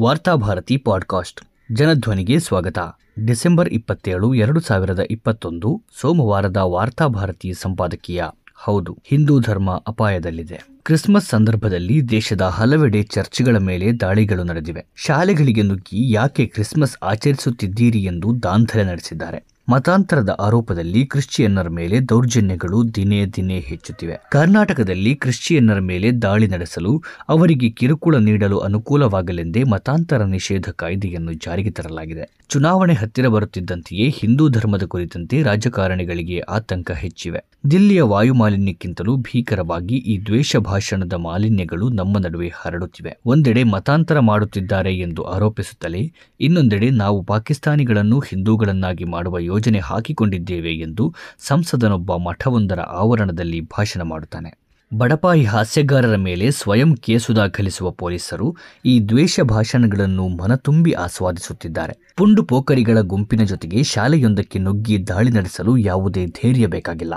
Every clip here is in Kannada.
ವಾರ್ತಾಭಾರತಿ ಪಾಡ್ಕಾಸ್ಟ್. ಜನಧ್ವನಿಗೆ ಸ್ವಾಗತ. ಡಿಸೆಂಬರ್ ಇಪ್ಪತ್ತೇಳು, ಎರಡು ಸಾವಿರದ ಇಪ್ಪತ್ತೊಂದು, ಸೋಮವಾರದ ವಾರ್ತಾಭಾರತಿ ಸಂಪಾದಕೀಯ. ಹೌದು, ಹಿಂದೂ ಧರ್ಮ ಅಪಾಯದಲ್ಲಿದೆ. ಕ್ರಿಸ್ಮಸ್ ಸಂದರ್ಭದಲ್ಲಿ ದೇಶದ ಹಲವೆಡೆ ಚರ್ಚ್ಗಳ ಮೇಲೆ ದಾಳಿಗಳು ನಡೆದಿವೆ. ಶಾಲೆಗಳಿಗೆ ನುಗ್ಗಿ ಯಾಕೆ ಕ್ರಿಸ್ಮಸ್ ಆಚರಿಸುತ್ತಿದ್ದೀರಿ ಎಂದು ದಾಂಧಲೆ ನಡೆಸಿದ್ದಾರೆ. ಮತಾಂತರದ ಆರೋಪದಲ್ಲಿ ಕ್ರಿಶ್ಚಿಯನ್ನರ ಮೇಲೆ ದೌರ್ಜನ್ಯಗಳು ದಿನೇ ದಿನೇ ಹೆಚ್ಚುತ್ತಿವೆ. ಕರ್ನಾಟಕದಲ್ಲಿ ಕ್ರಿಶ್ಚಿಯನ್ನರ ಮೇಲೆ ದಾಳಿ ನಡೆಸಲು ಅವರಿಗೆ ಕಿರುಕುಳ ನೀಡಲು ಅನುಕೂಲವಾಗಲೆಂದೇ ಮತಾಂತರ ನಿಷೇಧ ಕಾಯ್ದೆಯನ್ನು ಜಾರಿಗೆ ತರಲಾಗಿದೆ. ಚುನಾವಣೆ ಹತ್ತಿರ ಬರುತ್ತಿದ್ದಂತೆಯೇ ಹಿಂದೂ ಧರ್ಮದ ಕುರಿತಂತೆ ರಾಜಕಾರಣಿಗಳಿಗೆ ಆತಂಕ ಹೆಚ್ಚಿವೆ. ದಿಲ್ಲಿಯ ವಾಯುಮಾಲಿನ್ಯಕ್ಕಿಂತಲೂ ಭೀಕರವಾಗಿ ಈ ದ್ವೇಷ ಭಾಷಣದ ಮಾಲಿನ್ಯಗಳು ನಮ್ಮ ನಡುವೆ ಹರಡುತ್ತಿವೆ. ಒಂದೆಡೆ ಮತಾಂತರ ಮಾಡುತ್ತಿದ್ದಾರೆ ಎಂದು ಆರೋಪಿಸುತ್ತಲೇ, ಇನ್ನೊಂದೆಡೆ ನಾವು ಪಾಕಿಸ್ತಾನಿಗಳನ್ನು ಹಿಂದೂಗಳನ್ನಾಗಿ ಮಾಡುವ ಯೋಜನೆ ಹಾಕಿಕೊಂಡಿದ್ದೇವೆ ಎಂದು ಸಂಸದನೊಬ್ಬ ಮಠವೊಂದರ ಆವರಣದಲ್ಲಿ ಭಾಷಣ ಮಾಡುತ್ತಾನೆ. ಬಡಪಾಯಿ ಹಾಸ್ಯಗಾರರ ಮೇಲೆ ಸ್ವಯಂ ಕೇಸು ದಾಖಲಿಸುವ ಪೊಲೀಸರು ಈ ದ್ವೇಷ ಭಾಷಣಗಳನ್ನು ಮನತುಂಬಿ ಆಸ್ವಾದಿಸುತ್ತಿದ್ದಾರೆ. ಪುಂಡು ಪೋಕರಿಗಳ ಗುಂಪಿನ ಜೊತೆಗೆ ಶಾಲೆಯೊಂದಕ್ಕೆ ನುಗ್ಗಿ ದಾಳಿ ನಡೆಸಲು ಯಾವುದೇ ಧೈರ್ಯ ಬೇಕಾಗಿಲ್ಲ.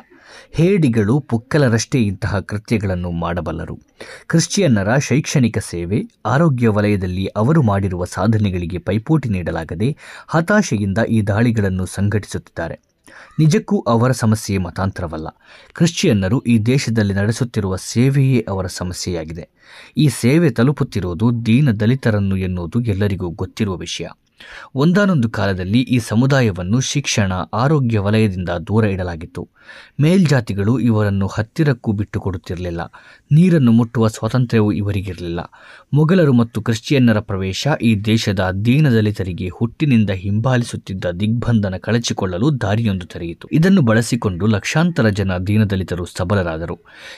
ಹೇಡಿಗಳು ಪುಕ್ಕಲರಷ್ಟೇ ಇಂತಹ ಕೃತ್ಯಗಳನ್ನು ಮಾಡಬಲ್ಲರು. ಕ್ರಿಶ್ಚಿಯನ್ನರ ಶೈಕ್ಷಣಿಕ ಸೇವೆ, ಆರೋಗ್ಯ ವಲಯದಲ್ಲಿ ಅವರು ಮಾಡಿರುವ ಸಾಧನೆಗಳಿಗೆ ಪೈಪೋಟಿ ನೀಡಲಾಗದೆ ಹತಾಶೆಯಿಂದ ಈ ದಾಳಿಗಳನ್ನು ಸಂಘಟಿಸುತ್ತಿದ್ದಾರೆ. ನಿಜಕ್ಕೂ ಅವರ ಸಮಸ್ಯೆ ಮತಾಂತರವಲ್ಲ. ಕ್ರಿಶ್ಚಿಯನ್ನರು ಈ ದೇಶದಲ್ಲಿ ನಡೆಸುತ್ತಿರುವ ಸೇವೆಯೇ ಅವರ ಸಮಸ್ಯೆಯಾಗಿದೆ. ಈ ಸೇವೆ ತಲುಪುತ್ತಿರುವುದು ದೀನ ದಲಿತರನ್ನು ಎನ್ನುವುದು ಎಲ್ಲರಿಗೂ ಗೊತ್ತಿರುವ ವಿಷಯ. ಒಂದಾನೊಂದು ಕಾಲದಲ್ಲಿ ಈ ಸಮುದಾಯವನ್ನು ಶಿಕ್ಷಣ, ಆರೋಗ್ಯ ವಲಯದಿಂದ ದೂರ ಇಡಲಾಗಿತ್ತು. ಮೇಲ್ಜಾತಿಗಳು ಇವರನ್ನು ಹತ್ತಿರಕ್ಕೂ ಬಿಟ್ಟುಕೊಡುತ್ತಿರಲಿಲ್ಲ. ನೀರನ್ನು ಮುಟ್ಟುವ ಸ್ವಾತಂತ್ರ್ಯವೂ ಇವರಿಗಿರಲಿಲ್ಲ. ಮೊಘಲರು ಮತ್ತು ಕ್ರಿಶ್ಚಿಯನ್ನರ ಪ್ರವೇಶ ಈ ದೇಶದ ದೀನದಲಿತರಿಗೆ ಹುಟ್ಟಿನಿಂದ ಹಿಂಬಾಲಿಸುತ್ತಿದ್ದ ದಿಗ್ಬಂಧನ ಕಳಚಿಕೊಳ್ಳಲು ದಾರಿಯೊಂದು ತೆರೆಯಿತು. ಇದನ್ನು ಬಳಸಿಕೊಂಡು ಲಕ್ಷಾಂತರ ಜನ ದೀನದಲಿತರು ಸಬಲರಾದರು.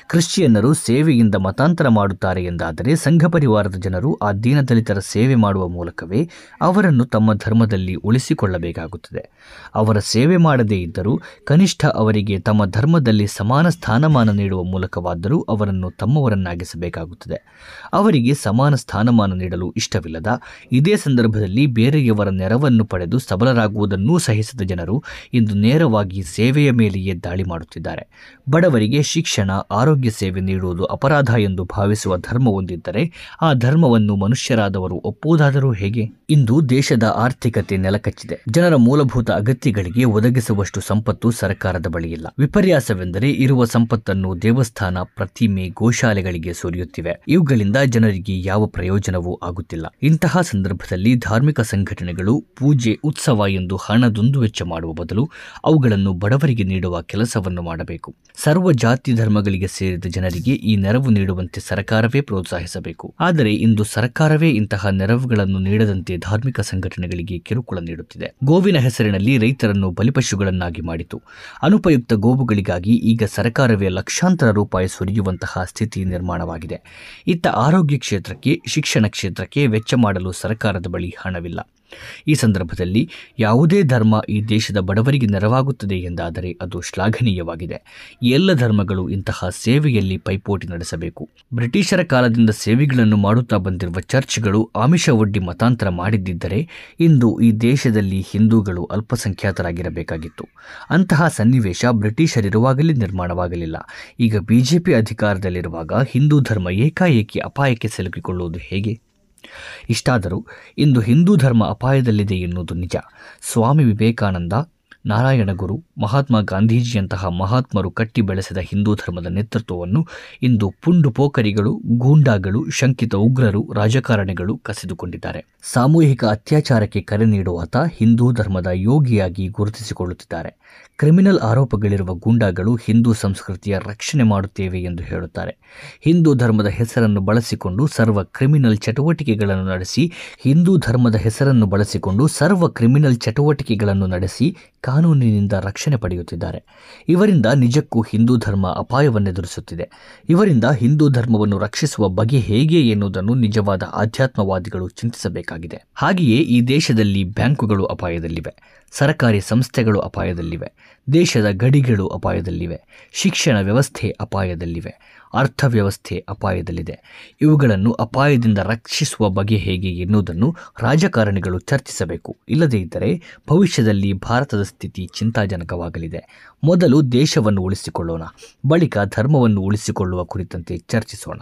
ಕ್ರಿಶ್ಚಿಯನ್ನರು ಸೇವೆಯಿಂದ ಮತಾಂತರ ಮಾಡುತ್ತಾರೆ ಎಂದಾದರೆ ಸಂಘ ಪರಿವಾರದ ಜನರು ಆ ದೀನದಲಿತರ ಸೇವೆ ಮಾಡುವ ಮೂಲಕವೇ ಅವರನ್ನು ತಮ್ಮ ಧರ್ಮದಲ್ಲಿ ಉಳಿಸಿಕೊಳ್ಳಬೇಕಾಗುತ್ತದೆ. ಅವರ ಸೇವೆ ಮಾಡದೇ ಇದ್ದರೂ ಕನಿಷ್ಠ ಅವರಿಗೆ ತಮ್ಮ ಧರ್ಮದಲ್ಲಿ ಸಮಾನ ಸ್ಥಾನಮಾನ ನೀಡುವ ಮೂಲಕವಾದರೂ ಅವರನ್ನು ತಮ್ಮವರನ್ನಾಗಿಸಬೇಕಾಗುತ್ತದೆ. ಅವರಿಗೆ ಸಮಾನ ಸ್ಥಾನಮಾನ ನೀಡಲು ಇಷ್ಟವಿಲ್ಲದ, ಇದೇ ಸಂದರ್ಭದಲ್ಲಿ ಬೇರೆಯವರ ನೆರವನ್ನು ಪಡೆದು ಸಬಲರಾಗುವುದನ್ನೂ ಸಹಿಸಿದ ಜನರು ಇಂದು ನೇರವಾಗಿ ಸೇವೆಯ ಮೇಲೆಯೇ ದಾಳಿ ಮಾಡುತ್ತಿದ್ದಾರೆ. ಬಡವರಿಗೆ ಶಿಕ್ಷಣ, ಆರೋಗ್ಯ ಸೇವೆ ನೀಡುವುದು ಅಪರಾಧ ಎಂದು ಭಾವಿಸುವ ಧರ್ಮ ಹೊಂದಿದ್ದರೆ ಆ ಧರ್ಮವನ್ನು ಮನುಷ್ಯರಾದವರು ಒಪ್ಪುವುದಾದರೂ ಹೇಗೆ? ಇಂದು ದೇಶದ ಆರ್ಥಿಕತೆ ನೆಲಕಚ್ಚಿದೆ. ಜನರ ಮೂಲಭೂತ ಅಗತ್ಯಗಳಿಗೆ ಒದಗಿಸುವಷ್ಟು ಸಂಪತ್ತು ಸರ್ಕಾರದ ಬಳಿ ಇಲ್ಲ ವಿಪರ್ಯಾಸವೆಂದರೆ ಇರುವ ಸಂಪತ್ತನ್ನು ದೇವಸ್ಥಾನ, ಪ್ರತಿಮೆ, ಗೋಶಾಲೆಗಳಿಗೆ ಸುರಿಯುತ್ತಿವೆ. ಇವುಗಳಿಂದ ಜನರಿಗೆ ಯಾವ ಪ್ರಯೋಜನವೂ ಆಗುತ್ತಿಲ್ಲ. ಇಂತಹ ಸಂದರ್ಭದಲ್ಲಿ ಧಾರ್ಮಿಕ ಸಂಘಟನೆಗಳು ಪೂಜೆ, ಉತ್ಸವ ಎಂದು ಹಣದೊಂದು ವೆಚ್ಚ ಮಾಡುವ ಬದಲು ಅವುಗಳನ್ನು ಬಡವರಿಗೆ ನೀಡುವ ಕೆಲಸವನ್ನು ಮಾಡಬೇಕು. ಸರ್ವ ಜಾತಿ ಧರ್ಮಗಳಿಗೆ ಸೇರಿದ ಜನರಿಗೆ ಈ ನೆರವು ನೀಡುವಂತೆ ಸರ್ಕಾರವೇ ಪ್ರೋತ್ಸಾಹಿಸಬೇಕು. ಆದರೆ ಇಂದು ಸರ್ಕಾರವೇ ಇಂತಹ ನೆರವುಗಳನ್ನು ನೀಡದಂತೆ ಧಾರ್ಮಿಕ ಸಂಘಟನೆಗಳಿಗೆ ಕಿರುಕುಳ ನೀಡುತ್ತಿದೆ. ಗೋವಿನ ಹೆಸರಿನಲ್ಲಿ ರೈತರನ್ನು ಬಲಿಪಶುಗಳನ್ನಾಗಿ ಮಾಡಿತು. ಅನುಪಯುಕ್ತ ಗೋವುಗಳಿಗಾಗಿ ಈಗ ಸರ್ಕಾರವೇ ಲಕ್ಷಾಂತರ ರೂಪಾಯಿ ಸುರಿಯುವಂತಹ ಸ್ಥಿತಿ ನಿರ್ಮಾಣವಾಗಿದೆ. ಇತ್ತ ಆರೋಗ್ಯ ಕ್ಷೇತ್ರಕ್ಕೆ, ಶಿಕ್ಷಣ ಕ್ಷೇತ್ರಕ್ಕೆ ವೆಚ್ಚ ಮಾಡಲು ಸರ್ಕಾರದ ಬಳಿ ಹಣವಿಲ್ಲ. ಈ ಸಂದರ್ಭದಲ್ಲಿ ಯಾವುದೇ ಧರ್ಮ ಈ ದೇಶದ ಬಡವರಿಗೆ ನೆರವಾಗುತ್ತದೆ ಎಂದಾದರೆ ಅದು ಶ್ಲಾಘನೀಯವಾಗಿದೆ. ಎಲ್ಲ ಧರ್ಮಗಳು ಇಂತಹ ಸೇವೆಯಲ್ಲಿ ಪೈಪೋಟಿ ನಡೆಸಬೇಕು. ಬ್ರಿಟಿಷರ ಕಾಲದಿಂದ ಸೇವೆಗಳನ್ನು ಮಾಡುತ್ತಾ ಬಂದಿರುವ ಚರ್ಚ್ಗಳು ಆಮಿಷ ಒಡ್ಡಿ ಮತಾಂತರ ಮಾಡಿದ್ದಿದ್ದರೆ ಇಂದು ಈ ದೇಶದಲ್ಲಿ ಹಿಂದೂಗಳು ಅಲ್ಪಸಂಖ್ಯಾತರಾಗಿರಬೇಕಾಗಿತ್ತು. ಅಂತಹ ಸನ್ನಿವೇಶ ಬ್ರಿಟಿಷರಿರುವಾಗಲೇ ನಿರ್ಮಾಣವಾಗಲಿಲ್ಲ. ಈಗ ಬಿಜೆಪಿ ಅಧಿಕಾರದಲ್ಲಿರುವಾಗ ಹಿಂದೂ ಧರ್ಮ ಏಕಾಏಕಿ ಅಪಾಯಕ್ಕೆ ಸಿಲುಕಿಕೊಳ್ಳುವುದು ಹೇಗೆ? ಇಷ್ಟಾದರೂ ಇಂದು ಹಿಂದೂ ಧರ್ಮ ಅಪಾಯದಲ್ಲಿದೆ ಎನ್ನುವುದು ನಿಜ. ಸ್ವಾಮಿ ವಿವೇಕಾನಂದ ನಾರಾಯಣ ಗುರು ಮಹಾತ್ಮ ಗಾಂಧೀಜಿಯಂತಹ ಮಹಾತ್ಮರು ಕಟ್ಟಿ ಬೆಳೆಸಿದ ಹಿಂದೂ ಧರ್ಮದ ನೇತೃತ್ವವನ್ನು ಇಂದು ಪುಂಡು ಪೋಖರಿಗಳು, ಗೂಂಡಾಗಳು, ಶಂಕಿತ ಉಗ್ರರು, ರಾಜಕಾರಣಿಗಳು ಕಸಿದುಕೊಂಡಿದ್ದಾರೆ. ಸಾಮೂಹಿಕ ಅತ್ಯಾಚಾರಕ್ಕೆ ಕರೆ ನೀಡುವಾತ ಹಿಂದೂ ಧರ್ಮದ ಯೋಗಿಯಾಗಿ ಗುರುತಿಸಿಕೊಳ್ಳುತ್ತಿದ್ದಾರೆ. ಕ್ರಿಮಿನಲ್ ಆರೋಪಗಳಿರುವ ಗೂಂಡಾಗಳು ಹಿಂದೂ ಸಂಸ್ಕೃತಿಯ ರಕ್ಷಣೆ ಮಾಡುತ್ತೇವೆ ಎಂದು ಹೇಳುತ್ತಾರೆ. ಹಿಂದೂ ಧರ್ಮದ ಹೆಸರನ್ನು ಬಳಸಿಕೊಂಡು ಸರ್ವ ಕ್ರಿಮಿನಲ್ ಚಟುವಟಿಕೆಗಳನ್ನು ನಡೆಸಿ, ಹಿಂದೂ ಧರ್ಮದ ಹೆಸರನ್ನು ಬಳಸಿಕೊಂಡು ಸರ್ವ ಕ್ರಿಮಿನಲ್ ಚಟುವಟಿಕೆಗಳನ್ನು ನಡೆಸಿ ಕಾನೂನಿನಿಂದ ರಕ್ಷಣೆ ಪಡೆಯುತ್ತಿದ್ದಾರೆ. ಇವರಿಂದ ನಿಜಕ್ಕೂ ಹಿಂದೂ ಧರ್ಮ ಅಪಾಯವನ್ನೆದುರಿಸುತ್ತಿದೆ. ಇವರಿಂದ ಹಿಂದೂ ಧರ್ಮವನ್ನು ರಕ್ಷಿಸುವ ಬಗೆ ಹೇಗೆ ಎನ್ನುವುದನ್ನು ನಿಜವಾದ ಆಧ್ಯಾತ್ಮವಾದಿಗಳು ಚಿಂತಿಸಬೇಕಾಗಿದೆ. ಹಾಗೆಯೇ ಈ ದೇಶದಲ್ಲಿ ಬ್ಯಾಂಕುಗಳು ಅಪಾಯದಲ್ಲಿವೆ. ಸರ್ಕಾರಿ ಸಂಸ್ಥೆಗಳು ಅಪಾಯದಲ್ಲಿವೆ. ದೇಶದ ಗಡಿಗಳು ಅಪಾಯದಲ್ಲಿವೆ. ಶಿಕ್ಷಣ ವ್ಯವಸ್ಥೆ ಅಪಾಯದಲ್ಲಿವೆ. ಅರ್ಥವ್ಯವಸ್ಥೆ ಅಪಾಯದಲ್ಲಿದೆ. ಇವುಗಳನ್ನು ಅಪಾಯದಿಂದ ರಕ್ಷಿಸುವ ಬಗೆ ಹೇಗೆ ಎನ್ನುವುದನ್ನು ರಾಜಕಾರಣಿಗಳು ಚರ್ಚಿಸಬೇಕು. ಇಲ್ಲದೇ ಇದ್ದರೆ ಭವಿಷ್ಯದಲ್ಲಿ ಭಾರತದ ಸ್ಥಿತಿ ಚಿಂತಾಜನಕವಾಗಲಿದೆ. ಮೊದಲು ದೇಶವನ್ನು ಉಳಿಸಿಕೊಳ್ಳೋಣ, ಬಳಿಕ ಧರ್ಮವನ್ನು ಉಳಿಸಿಕೊಳ್ಳುವ ಕುರಿತಂತೆ ಚರ್ಚಿಸೋಣ.